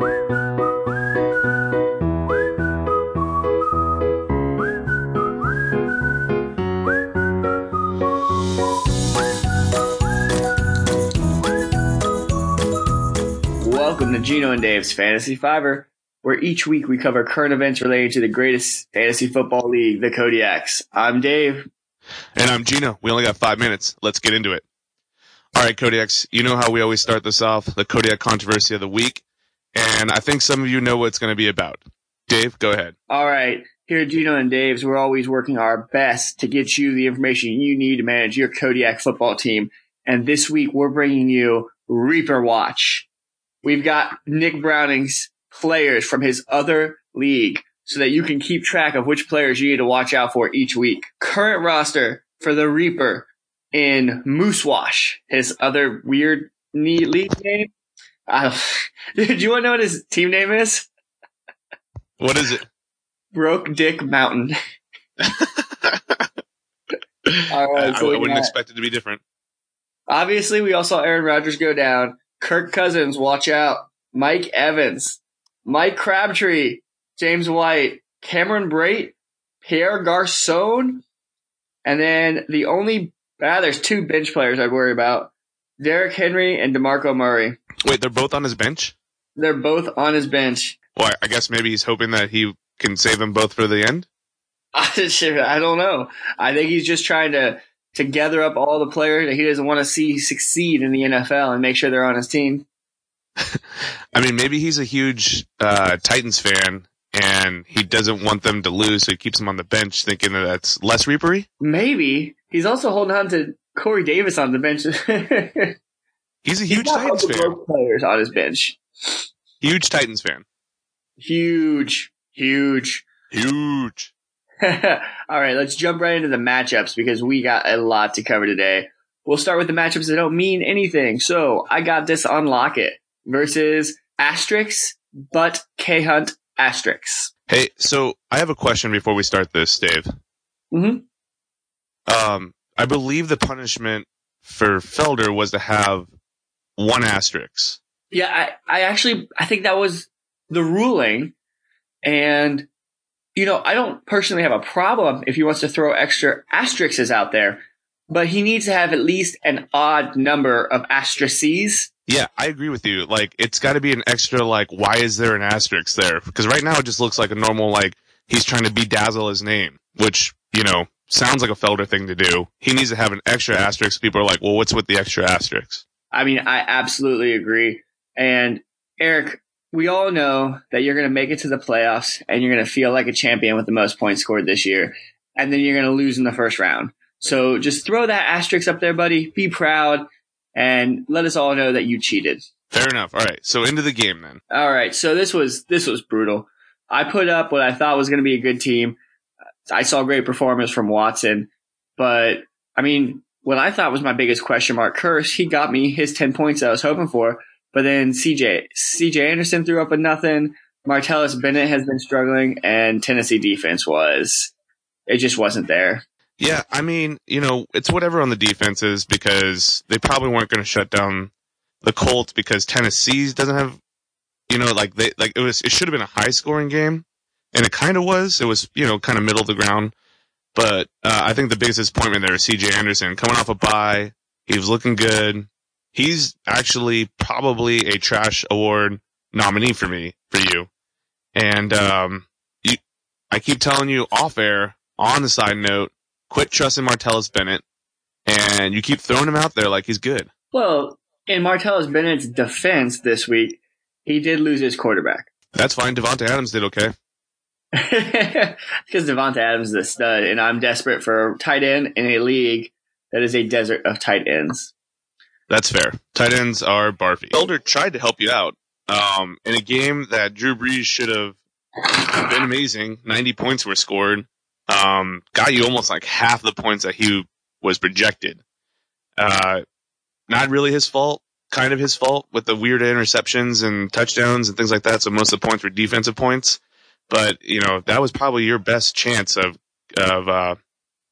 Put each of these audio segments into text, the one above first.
Welcome to Gino and Dave's Fantasy Fiver, where each week we cover current events related to the greatest fantasy football league, the Kodiaks. I'm Dave. And I'm Gino. We only got five minutes. Let's get into it. All right, Kodiaks, you know how we always start this off, the Kodiak controversy of the week. And I think some of you know what it's going to be about. Dave, go ahead. All right. Here at Gino and Dave's, we're always working our best to get you the information you need to manage your Kodiak football team. And this week we're bringing you Reaper Watch. We've got Nick Browning's players from his other league so that you can keep track of which players you need to watch out for each week. Current roster for the Reaper in Moose Wash, his other weird neat league name. Uh, do you want to know what his team name is? What is it? Broke Dick Mountain. I, I we wouldn't expect it to be different. Obviously, we all saw Aaron Rodgers go down. Kirk Cousins, watch out. Mike Evans, Mike Crabtree, James White, Cameron Brate, Pierre Garcon, and then the only ah, there's two bench players I'd worry about: Derrick Henry and Demarco Murray. Wait, they're both on his bench? They're both on his bench. Well, I guess maybe he's hoping that he can save them both for the end. I don't know. I think he's just trying to to gather up all the players that he doesn't want to see succeed in the NFL and make sure they're on his team. I mean, maybe he's a huge uh, Titans fan and he doesn't want them to lose, so he keeps them on the bench thinking that that's less reapery. Maybe he's also holding on to Corey Davis on the bench. He's a huge Titans fan. players on his bench. Huge Titans fan. Huge, huge. Huge. All right, let's jump right into the matchups because we got a lot to cover today. We'll start with the matchups that don't mean anything. So I got this on it versus Asterix, but K Hunt Asterix. Hey, so I have a question before we start this, Dave. Mhm. Um, I believe the punishment for Felder was to have one asterisk. Yeah, I, I actually I think that was the ruling, and you know I don't personally have a problem if he wants to throw extra asterisks out there, but he needs to have at least an odd number of asterisks. Yeah, I agree with you. Like, it's got to be an extra, like, why is there an asterisk there? Because right now it just looks like a normal, like, he's trying to bedazzle his name, which, you know, sounds like a Felder thing to do. He needs to have an extra asterisk. People are like, well, what's with the extra asterisk? I mean, I absolutely agree. And Eric, we all know that you're going to make it to the playoffs and you're going to feel like a champion with the most points scored this year. And then you're going to lose in the first round. So just throw that asterisk up there, buddy. Be proud and let us all know that you cheated. Fair enough. All right. So into the game then. All right. So this was, this was brutal. I put up what I thought was going to be a good team. I saw great performance from Watson, but I mean, what I thought was my biggest question mark curse, he got me his 10 points I was hoping for. But then CJ, CJ Anderson threw up a nothing. Martellus Bennett has been struggling and Tennessee defense was, it just wasn't there. Yeah, I mean, you know, it's whatever on the defenses because they probably weren't going to shut down the Colts because Tennessee doesn't have, you know, like they like it was. It should have been a high scoring game, and it kind of was. It was, you know, kind of middle of the ground. But uh, I think the biggest disappointment there is C.J. Anderson coming off a bye. He was looking good. He's actually probably a trash award nominee for me for you. And um, you, I keep telling you off air. On the side note, quit trusting Martellus Bennett, and you keep throwing him out there like he's good. Well, in Martellus Bennett's defense this week, he did lose his quarterback. That's fine. Davante Adams did okay. because Davante Adams is a stud, and I'm desperate for a tight end in a league that is a desert of tight ends. That's fair. Tight ends are barfy. Elder tried to help you out um, in a game that Drew Brees should have been amazing. 90 points were scored. Um, got you almost like half the points that he was projected. Uh, not really his fault. Kind of his fault with the weird interceptions and touchdowns and things like that. So most of the points were defensive points. But you know that was probably your best chance of of uh,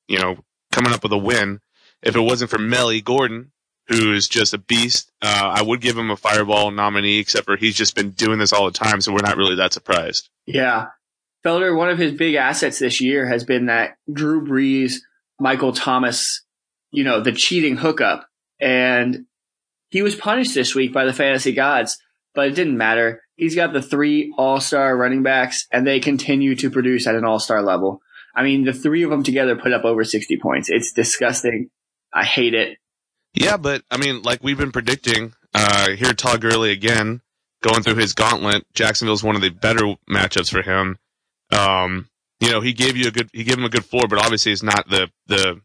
you know coming up with a win if it wasn't for Melly Gordon, who's just a beast. Uh, I would give him a fireball nominee, except for he's just been doing this all the time, so we're not really that surprised. Yeah. Felder, one of his big assets this year has been that Drew Brees, Michael Thomas, you know, the cheating hookup. And he was punished this week by the fantasy gods, but it didn't matter. He's got the three all star running backs, and they continue to produce at an all star level. I mean, the three of them together put up over 60 points. It's disgusting. I hate it. Yeah, but I mean, like we've been predicting, uh, here Todd Gurley again, going through his gauntlet. Jacksonville's one of the better matchups for him. Um, you know, he gave you a good, he gave him a good floor, but obviously he's not the, the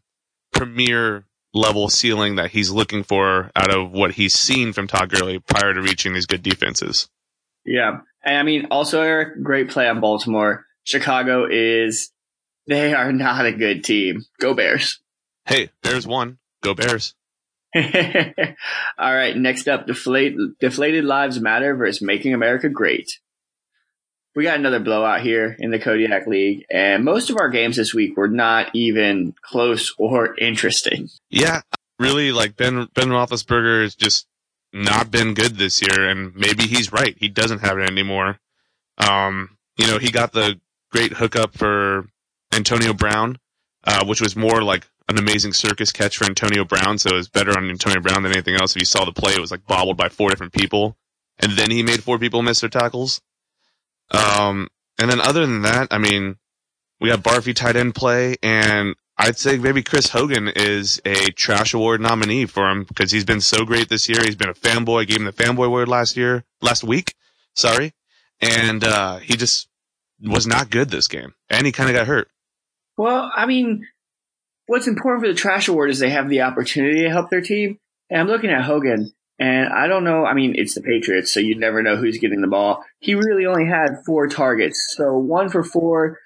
premier level ceiling that he's looking for out of what he's seen from Todd Gurley prior to reaching these good defenses. Yeah. And I mean, also Eric, great play on Baltimore. Chicago is, they are not a good team. Go Bears. Hey, Bears won. Go Bears. All right. Next up, deflate, deflated lives matter versus making America great. We got another blowout here in the Kodiak League, and most of our games this week were not even close or interesting. Yeah, really, like Ben Ben Roethlisberger has just not been good this year, and maybe he's right. He doesn't have it anymore. Um, you know, he got the great hookup for Antonio Brown, uh, which was more like an amazing circus catch for Antonio Brown. So it was better on Antonio Brown than anything else. If you saw the play, it was like bobbled by four different people, and then he made four people miss their tackles. Um, and then other than that, I mean, we have Barfi tight end play, and I'd say maybe Chris Hogan is a trash award nominee for him because he's been so great this year. He's been a fanboy. Gave him the fanboy award last year, last week. Sorry. And, uh, he just was not good this game and he kind of got hurt. Well, I mean, what's important for the trash award is they have the opportunity to help their team. And I'm looking at Hogan and I don't know. I mean, it's the Patriots, so you never know who's getting the ball. He really only had four targets. So one for four,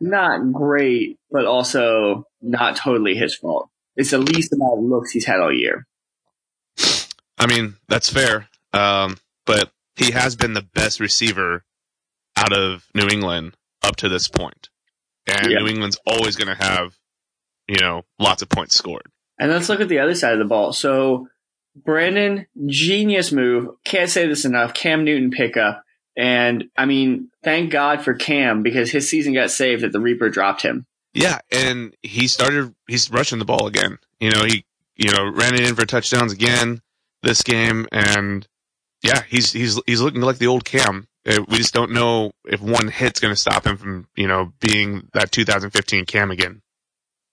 not great, but also not totally his fault. It's the least amount of looks he's had all year. I mean, that's fair. Um, but he has been the best receiver out of New England up to this point. And yeah. New England's always going to have, you know, lots of points scored. And let's look at the other side of the ball. So Brandon, genius move. Can't say this enough. Cam Newton pickup. And I mean, thank God for Cam because his season got saved that the Reaper dropped him. Yeah, and he started he's rushing the ball again. You know, he you know, ran it in for touchdowns again this game and yeah, he's he's he's looking like the old Cam. Uh, we just don't know if one hit's going to stop him from, you know, being that 2015 Cam again.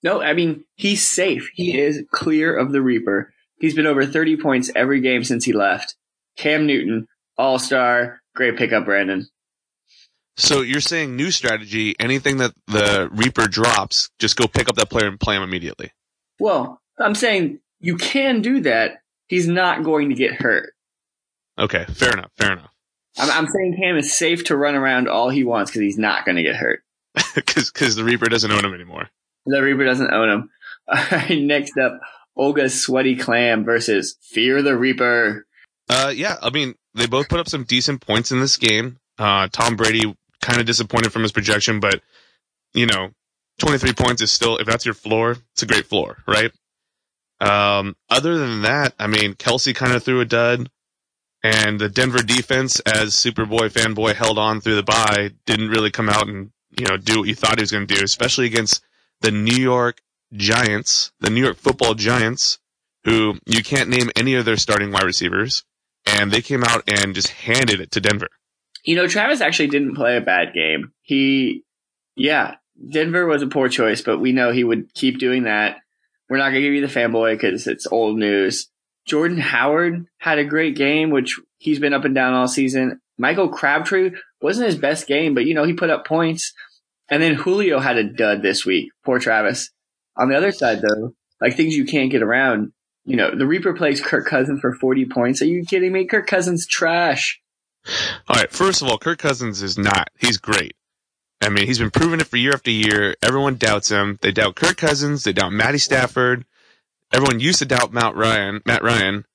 No, I mean, he's safe. He is clear of the Reaper. He's been over 30 points every game since he left. Cam Newton, all star, great pickup, Brandon. So you're saying new strategy, anything that the Reaper drops, just go pick up that player and play him immediately. Well, I'm saying you can do that. He's not going to get hurt. Okay, fair enough, fair enough. I'm, I'm saying Cam is safe to run around all he wants because he's not going to get hurt. Because the Reaper doesn't own him anymore. The Reaper doesn't own him. All right, next up, Olga's Sweaty Clam versus Fear the Reaper. Uh, yeah, I mean, they both put up some decent points in this game. Uh, Tom Brady kind of disappointed from his projection, but you know, 23 points is still, if that's your floor, it's a great floor, right? Um, other than that, I mean, Kelsey kind of threw a dud and the Denver defense as Superboy fanboy held on through the bye didn't really come out and, you know, do what you thought he was going to do, especially against the New York Giants, the New York football Giants, who you can't name any of their starting wide receivers, and they came out and just handed it to Denver. You know, Travis actually didn't play a bad game. He, yeah, Denver was a poor choice, but we know he would keep doing that. We're not going to give you the fanboy because it's old news. Jordan Howard had a great game, which he's been up and down all season. Michael Crabtree wasn't his best game, but you know, he put up points. And then Julio had a dud this week. Poor Travis. On the other side, though, like things you can't get around, you know, the Reaper plays Kirk Cousins for 40 points. Are you kidding me? Kirk Cousins trash. All right. First of all, Kirk Cousins is not. He's great. I mean, he's been proving it for year after year. Everyone doubts him. They doubt Kirk Cousins. They doubt Matty Stafford. Everyone used to doubt Matt Ryan, Matt Ryan.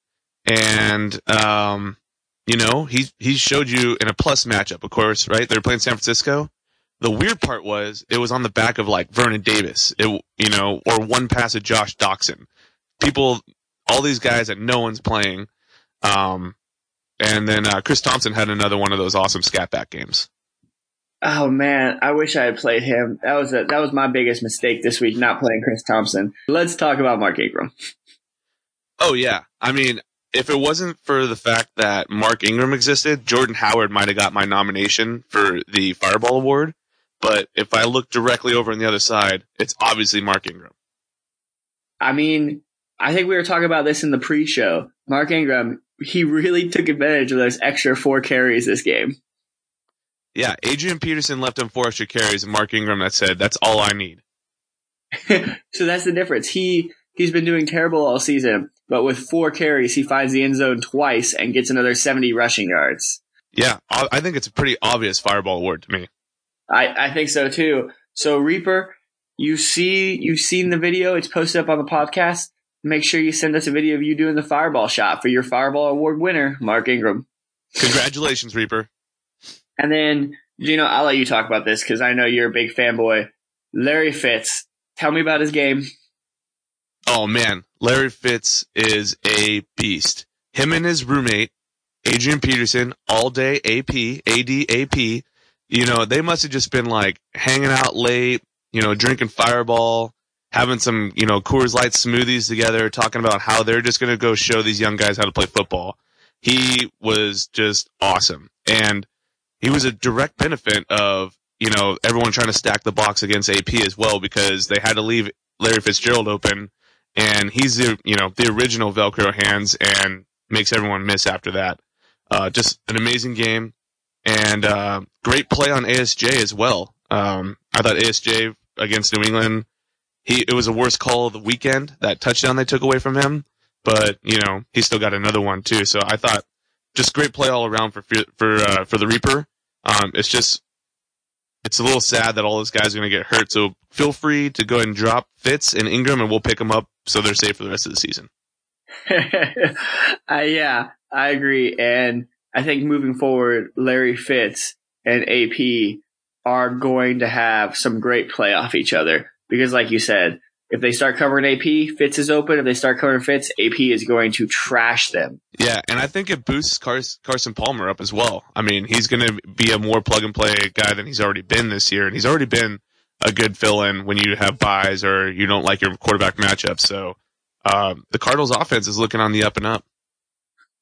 And, um, you know, he, he showed you in a plus matchup, of course, right? They're playing San Francisco the weird part was it was on the back of like Vernon Davis, it, you know, or one pass of Josh Doctson. People all these guys that no one's playing. Um, and then uh, Chris Thompson had another one of those awesome scat back games. Oh man, I wish I had played him. That was a, that was my biggest mistake this week, not playing Chris Thompson. Let's talk about Mark Ingram. Oh yeah, I mean, if it wasn't for the fact that Mark Ingram existed, Jordan Howard might have got my nomination for the Fireball Award. But if I look directly over on the other side, it's obviously Mark Ingram. I mean, I think we were talking about this in the pre-show. Mark Ingram, he really took advantage of those extra four carries this game. Yeah, Adrian Peterson left him four extra carries, and Mark Ingram that said, "That's all I need." so that's the difference. He he's been doing terrible all season, but with four carries, he finds the end zone twice and gets another seventy rushing yards. Yeah, I think it's a pretty obvious fireball award to me. I, I think so too. So Reaper, you see, you've seen the video. It's posted up on the podcast. Make sure you send us a video of you doing the fireball shot for your fireball award winner, Mark Ingram. Congratulations, Reaper. And then, you know, I'll let you talk about this because I know you're a big fanboy. Larry Fitz, tell me about his game. Oh man, Larry Fitz is a beast. Him and his roommate, Adrian Peterson, all day AP, ADAP. You know, they must have just been like hanging out late, you know, drinking fireball, having some, you know, Coors Light smoothies together, talking about how they're just going to go show these young guys how to play football. He was just awesome. And he was a direct benefit of, you know, everyone trying to stack the box against AP as well because they had to leave Larry Fitzgerald open and he's the, you know, the original Velcro hands and makes everyone miss after that. Uh, just an amazing game and, uh, great play on ASJ as well. Um, I thought ASJ against New England, he, it was a worst call of the weekend, that touchdown they took away from him, but, you know, he still got another one too. So I thought just great play all around for, for, uh, for the Reaper. Um, it's just, it's a little sad that all those guys are going to get hurt. So feel free to go ahead and drop Fitz and Ingram and we'll pick them up so they're safe for the rest of the season. uh, yeah, I agree. And I think moving forward, Larry Fitz and AP are going to have some great play off each other because like you said, if they start covering AP, Fitz is open. If they start covering Fitz, AP is going to trash them. Yeah, and I think it boosts Carson Palmer up as well. I mean, he's going to be a more plug and play guy than he's already been this year, and he's already been a good fill in when you have buys or you don't like your quarterback matchup. So um, the Cardinals' offense is looking on the up and up.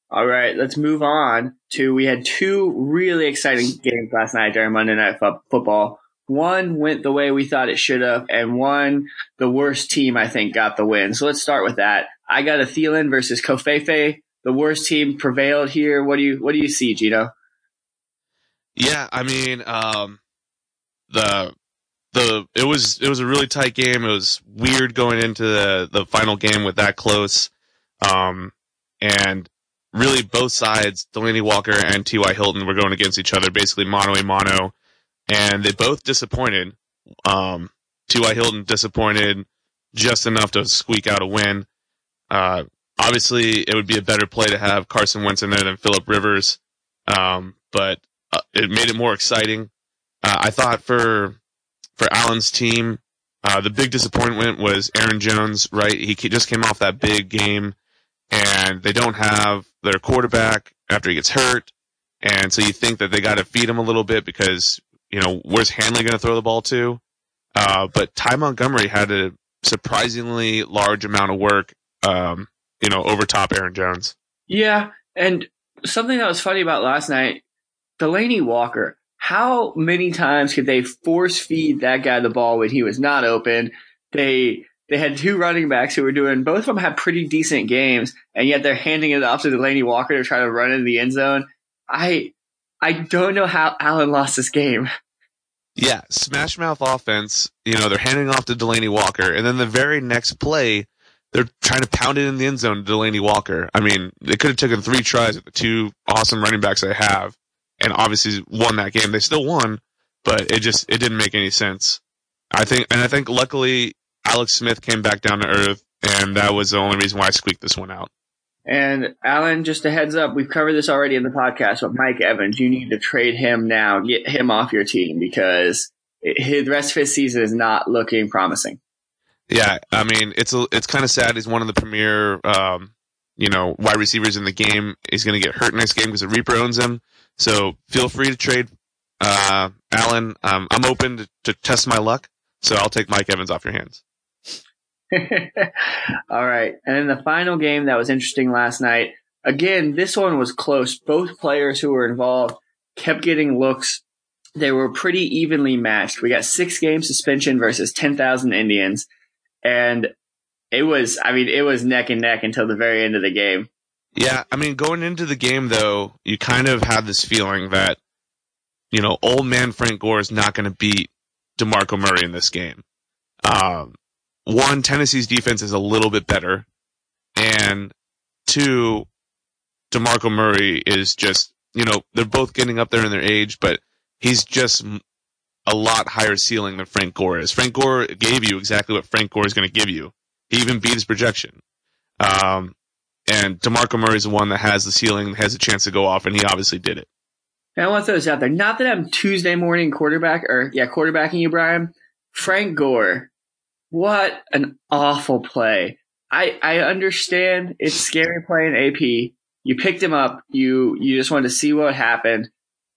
All right, let's move on to we had two really exciting games last night during Monday Night Football. One went the way we thought it should have, and one, the worst team, I think, got the win. So let's start with that. I got a Thielen versus Covfefe. The worst team prevailed here. What do you what do you see, Gino? Yeah, I mean, um, the the it was it was a really tight game. It was weird going into the the final game with that close, um, and really both sides, Delanie Walker and T.Y. Hilton, were going against each other, basically mono a mono and they both disappointed. Um, T.Y. Hilton disappointed just enough to squeak out a win. Uh, obviously, it would be a better play to have Carson Wentz in there than Philip Rivers, um, but uh, it made it more exciting. Uh, I thought for for Allen's team, uh, the big disappointment was Aaron Jones. Right, he just came off that big game, and they don't have their quarterback after he gets hurt, and so you think that they got to feed him a little bit because you know, where's Hundley going to throw the ball to? Uh, but Ty Montgomery had a surprisingly large amount of work, um, you know, over top Aaron Jones. Yeah. And something that was funny about last night, Delanie Walker, how many times could they force feed that guy the ball when he was not open? They, they had two running backs who were doing, both of them had pretty decent games, and yet they're handing it off to Delanie Walker to try to run into the end zone. I, I don't know how Allen lost this game. Yeah, smash mouth offense. You know, they're handing off to Delanie Walker, and then the very next play, they're trying to pound it in the end zone to Delanie Walker. I mean, they could have taken three tries with the two awesome running backs they have, and obviously won that game. They still won, but it just it didn't make any sense. I think, and I think luckily Alex Smith came back down to earth, and that was the only reason why I squeaked this one out. And Alan, just a heads up, we've covered this already in the podcast, but Mike Evans, you need to trade him now, get him off your team because it, the rest of his season is not looking promising. Yeah, I mean, it's a, it's kind of sad. He's one of the premier um, you know, wide receivers in the game. He's going to get hurt next game because the Reaper owns him. So feel free to trade, uh, Allen. Um, I'm open to, to test my luck. So I'll take Mike Evans off your hands. All right. And then the final game that was interesting last night. Again, this one was close. Both players who were involved kept getting looks. They were pretty evenly matched. We got six game suspension versus 10,000 Indians. And it was, I mean, it was neck and neck until the very end of the game. Yeah. I mean, going into the game though, you kind of had this feeling that, you know, old man Frank Gore is not going to beat DeMarco Murray in this game. Um, one, Tennessee's defense is a little bit better. And two, DeMarco Murray is just, you know, they're both getting up there in their age, but he's just a lot higher ceiling than Frank Gore is. Frank Gore gave you exactly what Frank Gore is going to give you. He even beat his projection. Um, and DeMarco Murray is the one that has the ceiling, has a chance to go off, and he obviously did it. And I want to throw this out there. Not that I'm Tuesday morning quarterback or yeah, quarterbacking you, Brian. Frank Gore. What an awful play. I, I understand it's scary playing AP. You picked him up. You, you just wanted to see what happened.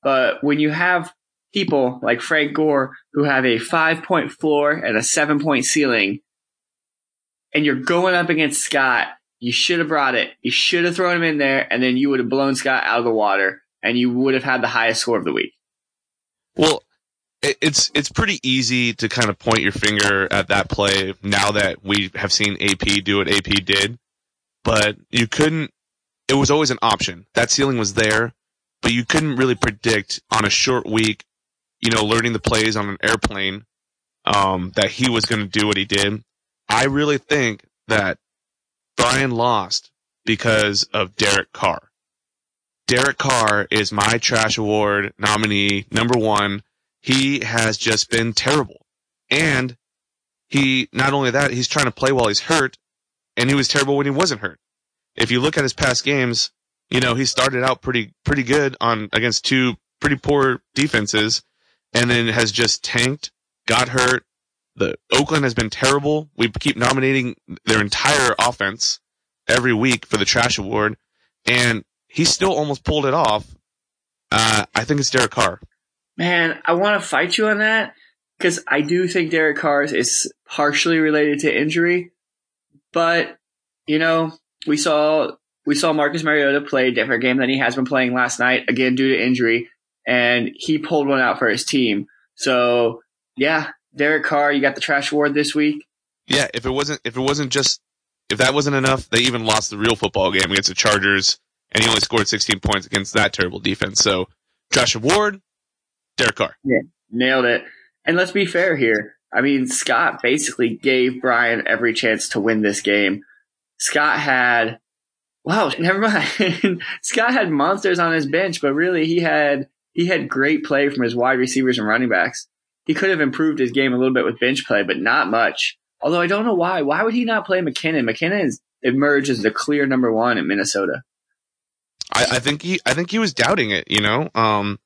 But when you have people like Frank Gore who have a five point floor and a seven point ceiling and you're going up against Scott, you should have brought it. You should have thrown him in there and then you would have blown Scott out of the water and you would have had the highest score of the week. Well, it's it's pretty easy to kind of point your finger at that play now that we have seen AP do what AP did, but you couldn't. It was always an option. That ceiling was there, but you couldn't really predict on a short week. You know, learning the plays on an airplane, um, that he was going to do what he did. I really think that Brian lost because of Derek Carr. Derek Carr is my trash award nominee, number one. He has just been terrible. And he, not only that, he's trying to play while he's hurt, and he was terrible when he wasn't hurt. If you look at his past games, you know, he started out pretty, pretty good on, against two pretty poor defenses, and then has just tanked, got hurt. The Oakland has been terrible. We keep nominating their entire offense every week for the trash award, and he still almost pulled it off. Uh, I think it's Derek Carr. Man, I want to fight you on that because I do think Derek Carr is partially related to injury, but you know, we saw we saw Marcus Mariota play a different game than he has been playing last night, again due to injury, and he pulled one out for his team. So yeah, Derek Carr, you got the trash award this week. Yeah, if it wasn't if it wasn't just if that wasn't enough, they even lost the real football game against the Chargers and he only scored 16 points against that terrible defense. So, trash award, Derek Carr. Yeah, nailed it. And let's be fair here. I mean, Scott basically gave Brian every chance to win this game. Scott had, wow, never mind. Scott had monsters on his bench, but really he had, he had great play from his wide receivers and running backs. He could have improved his game a little bit with bench play, but not much. Although I don't know why. Why would he not play McKinnon? McKinnon is emerged as the clear number one in Minnesota. I, I think he, I think he was doubting it. You know, um,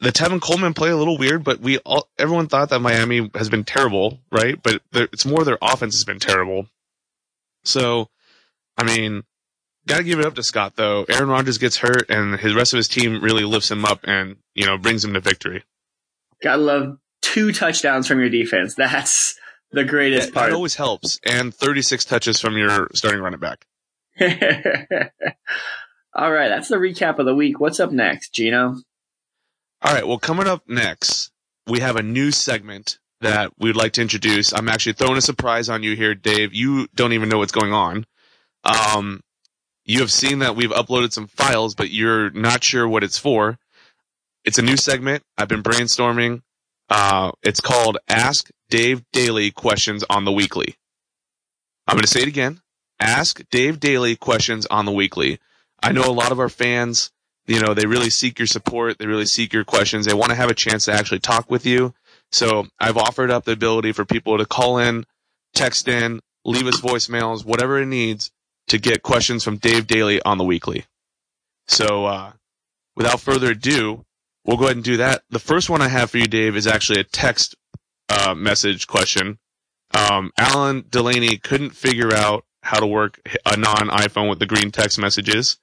the Tevin Coleman play a little weird, but we all, everyone thought that Miami has been terrible, right? But it's more their offense has been terrible. So, I mean, gotta give it up to Scott though. Aaron Rodgers gets hurt and his rest of his team really lifts him up and, you know, brings him to victory. Gotta love two touchdowns from your defense. That's the greatest that, part. That always helps. And 36 touches from your starting running back. All right, that's the recap of the week. What's up next, Gino? All right, well, coming up next, we have a new segment that we'd like to introduce. I'm actually throwing a surprise on you here, Dave. You don't even know what's going on. Um, you have seen that we've uploaded some files, but you're not sure what it's for. It's a new segment. I've been brainstorming. Uh, it's called Ask Dave Daly Questions on the Weekly. I'm going to say it again. Ask Dave Daly Questions on the Weekly. I know a lot of our fans, you know, they really seek your support. They really seek your questions. They want to have a chance to actually talk with you. So I've offered up the ability for people to call in, text in, leave us voicemails, whatever it needs to get questions from Dave Daly on the weekly. So, uh, without further ado, we'll go ahead and do that. The first one I have for you, Dave, is actually a text, uh, message question. Um, Alan Delaney couldn't figure out how to work a non iPhone with the green text messages.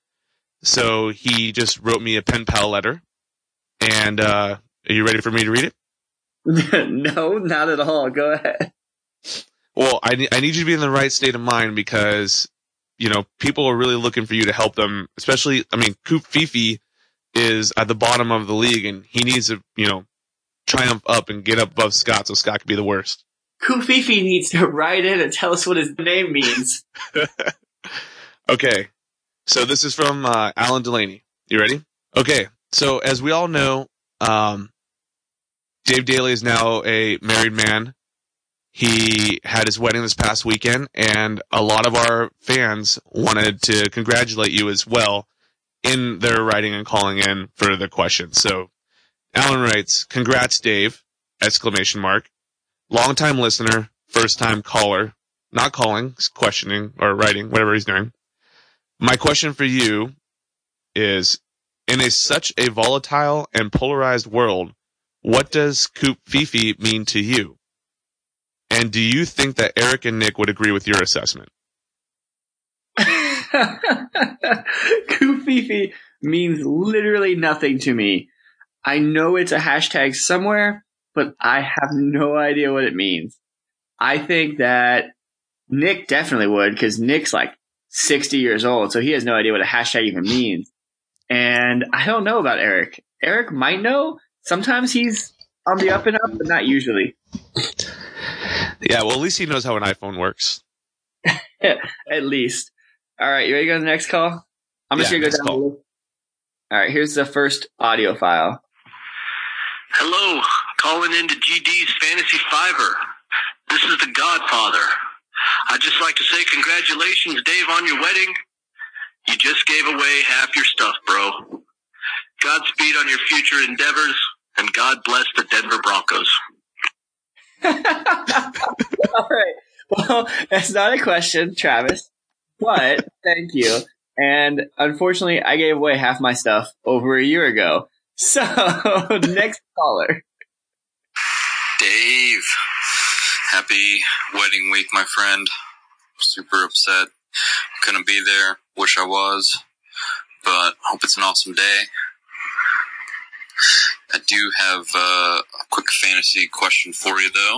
So he just wrote me a pen pal letter. And uh, are you ready for me to read it? no, not at all. Go ahead. Well, I, ne- I need you to be in the right state of mind because, you know, people are really looking for you to help them, especially, I mean, Covfefe is at the bottom of the league and he needs to, you know, triumph up and get up above Scott so Scott could be the worst. Covfefe needs to write in and tell us what his name means. Okay. So this is from uh, Alan Delaney. You ready? Okay. So as we all know, um, Dave Daly is now a married man. He had his wedding this past weekend, and a lot of our fans wanted to congratulate you as well in their writing and calling in for the questions. So Alan writes, "Congrats, Dave!" Exclamation mark. Longtime listener, first time caller, not calling, questioning or writing, whatever he's doing. My question for you is, in a such a volatile and polarized world, what does Covfefe mean to you? And do you think that Eric and Nick would agree with your assessment? Covfefe means literally nothing to me. I know it's a hashtag somewhere, but I have no idea what it means. I think that Nick definitely would because Nick's like 60 years old, so he has no idea what a hashtag even means. And I don't know about Eric. Eric might know. Sometimes he's on the up and up, but not usually. Yeah, well, at least he knows how an iPhone works. At least. All right, you ready to go to the next call? I'm just Yeah, gonna go next down the call. list. All right, here's the first audio file. Hello, calling into GD's Fantasy Fiver. This is the Godfather. I'd just like to say congratulations, Dave, on your wedding. You just gave away half your stuff, bro. Godspeed on your future endeavors, and God bless the Denver Broncos. All right. Well, that's not a question, Travis, but thank you. And unfortunately, I gave away half my stuff over a year ago. So, next caller. Dave, happy wedding week, my friend. Super upset. Couldn't be there. Wish I was. But hope it's an awesome day. I do have uh, a quick fantasy question for you, though.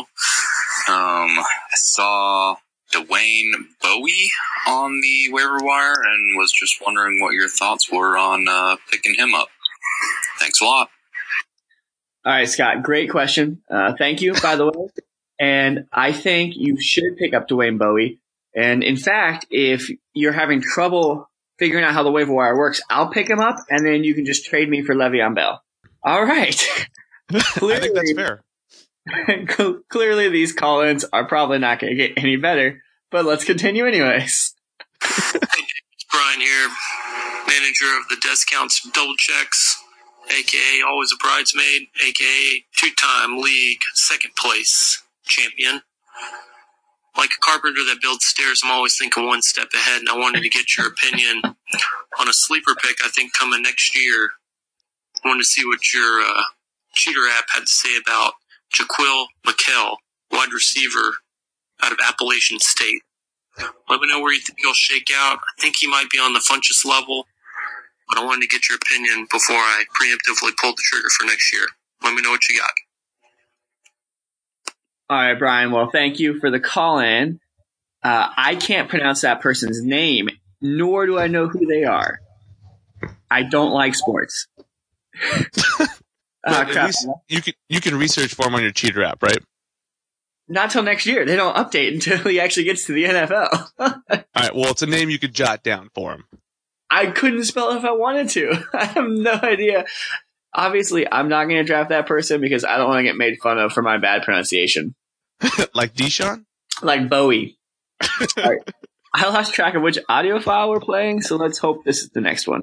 Um, I saw Dwayne Bowie on the waiver wire and was just wondering what your thoughts were on uh, picking him up. Thanks a lot. All right, Scott, great question. Uh, thank you, by the way. And I think you should pick up Dwayne Bowie. And in fact, if you're having trouble figuring out how the waiver wire works, I'll pick him up and then you can just trade me for Le'Veon Bell. All right. I think that's fair. Clearly, these call-ins are probably not going to get any better, but let's continue anyways. Brian here, manager of the Discounts Double Checks, aka always a bridesmaid, aka two-time league second place champion. Like a carpenter that builds stairs, I'm always thinking one step ahead, and I wanted to get your opinion on a sleeper pick. I think coming next year. I wanted to see what your uh, cheater app had to say about Jaquil McKell, wide receiver out of Appalachian State. Let me know where you think he'll shake out. I think he might be on the Funchess level, but I wanted to get your opinion before I preemptively pulled the trigger for next year. Let me know what you got. All right, Brian. Well, thank you for the call-in. Uh, I can't pronounce that person's name, nor do I know who they are. I don't like sports. But crap. you can you can research for him on your cheater app, right? Not till next year. They don't update until he actually gets to the NFL. All right. Well, it's a name you could jot down for him. I couldn't spell it if I wanted to. I have no idea. Obviously, I'm not going to draft that person because I don't want to get made fun of for my bad pronunciation. like Deshaun. Like Bowie. All right. I lost track of which audio file we're playing, so let's hope this is the next one.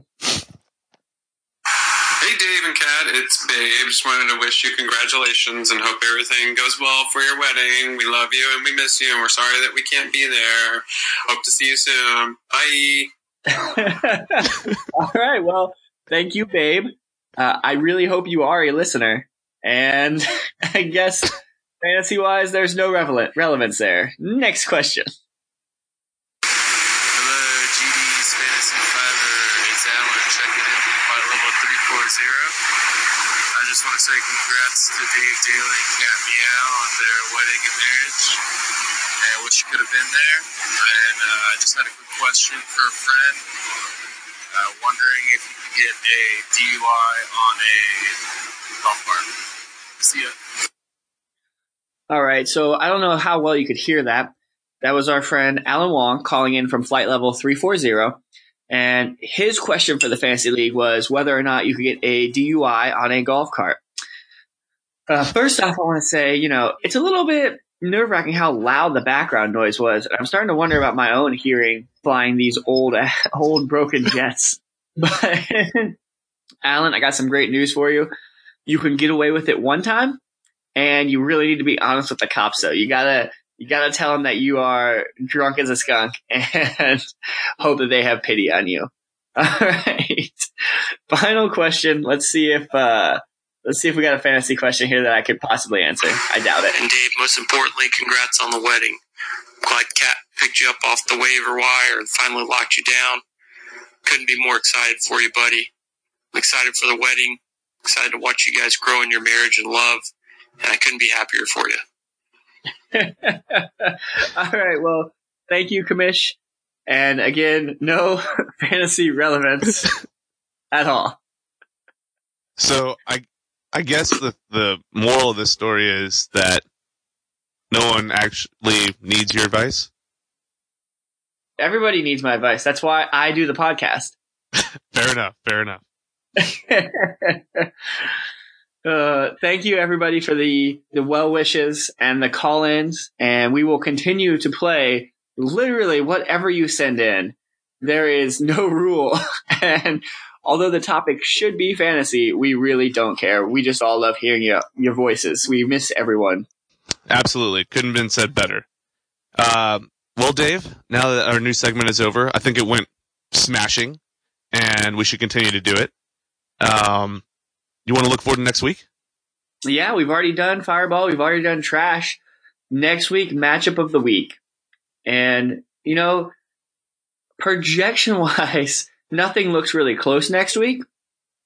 Hey, Dave and Kat, it's Babe. Just wanted to wish you congratulations and hope everything goes well for your wedding. We love you and we miss you, and we're sorry that we can't be there. Hope to see you soon. Bye. All right. Well, thank you, babe. Uh, I really hope you are a listener. And I guess fantasy wise, there's no relevant relevance there. Next question. Hello, GD's Fantasy Fiver. It's Alan checking in from Level 340. I just want to say congrats to Dave Daly You could have been there. And uh, I just had a quick question for a friend. Uh, wondering if you could get a DUI on a golf cart. See ya. All right, so I don't know how well you could hear that. That was our friend Alan Wong calling in from flight level 340. And his question for the Fantasy League was whether or not you could get a DUI on a golf cart. Uh, first off, I want to say, you know, it's a little bit nerve wracking how loud the background noise was. I'm starting to wonder about my own hearing flying these old, old broken jets. But Alan, I got some great news for you. You can get away with it one time, and you really need to be honest with the cops. Though you gotta, you gotta tell them that you are drunk as a skunk and hope that they have pity on you. All right. Final question. Let's see if uh, let's see if we got a fantasy question here that I could possibly answer. I doubt it. And Dave, most importantly, congrats on the wedding. Glad Cat picked you up off the waiver wire and finally locked you down. Couldn't be more excited for you, buddy. I'm excited for the wedding. Excited to watch you guys grow in your marriage and love. And I couldn't be happier for you. All right. Well, thank you, Kamish. And again, no fantasy relevance at all. So I, I guess the the moral of this story is that no one actually needs your advice. Everybody needs my advice. That's why I do the podcast. Fair enough. Fair enough. uh, thank you everybody for the, the well wishes and the call ins. And we will continue to play literally whatever you send in. There is no rule. and although the topic should be fantasy, we really don't care. We just all love hearing your, your voices. We miss everyone. Absolutely. Couldn't have been said better. Um, well, Dave, now that our new segment is over, I think it went smashing and we should continue to do it. Um, you want to look forward to next week? Yeah, we've already done Fireball. We've already done Trash. Next week, matchup of the week. And, you know, projection wise, nothing looks really close next week.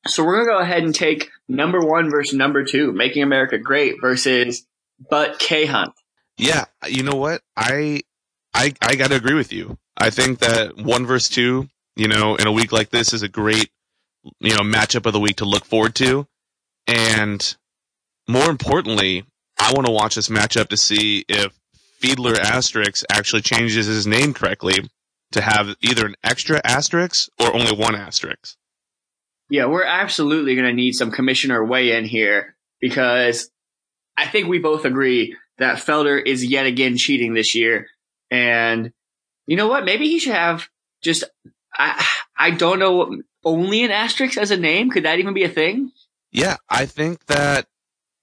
So we're going to go ahead and take number one versus number two, Making America Great versus But K Hunt. Yeah, you know what? I I I got to agree with you. I think that one versus two, you know, in a week like this is a great you know matchup of the week to look forward to, and more importantly, I want to watch this matchup to see if Felder Asterix actually changes his name correctly to have either an extra asterisk or only one asterisk. Yeah, we're absolutely going to need some commissioner weigh in here because I think we both agree that Felder is yet again cheating this year. And you know what? Maybe he should have just, I, I don't know, only an asterisk as a name. Could that even be a thing? Yeah, I think that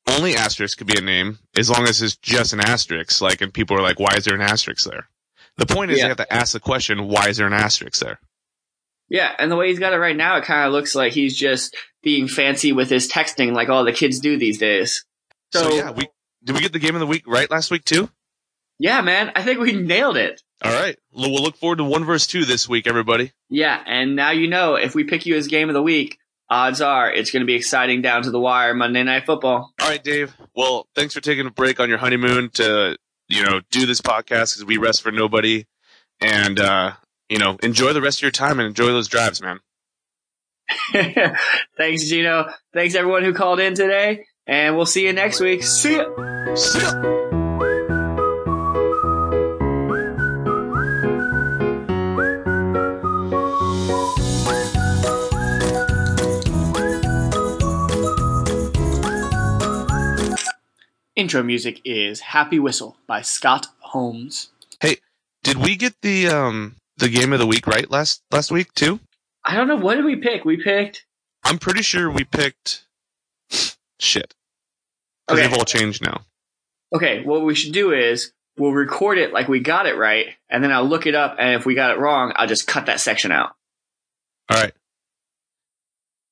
only asterisk could be a name as long as it's just an asterisk. Like, and people are like, why is there an asterisk there? The point is, Yeah. you have to ask the question, why is there an asterisk there? Yeah, and the way he's got it right now, it kind of looks like he's just being fancy with his texting like all the kids do these days. So, So, yeah, we did we get the game of the week right last week too? yeah, man, I think we nailed it. All right, we'll look forward to one verse two this week, everybody. Yeah, and now you know if we pick you as game of the week, odds are it's going to be exciting down to the wire Monday Night Football. All right, Dave. Well, thanks for taking a break on your honeymoon to you know do this podcast because we rest for nobody, and uh, you know enjoy the rest of your time and enjoy those drives, man. Thanks, Gino. Thanks everyone who called in today, and we'll see you next week. See ya. See ya. Intro music is Happy Whistle by Scott Holmes. Hey, did we get the um the game of the week right last last week too? I don't know what did we pick. We picked I'm pretty sure we picked shit. Because Okay. they've all changed now. Okay, what we should do is we'll record it like we got it right, and then I'll look it up, and if we got it wrong, I'll just cut that section out. All right.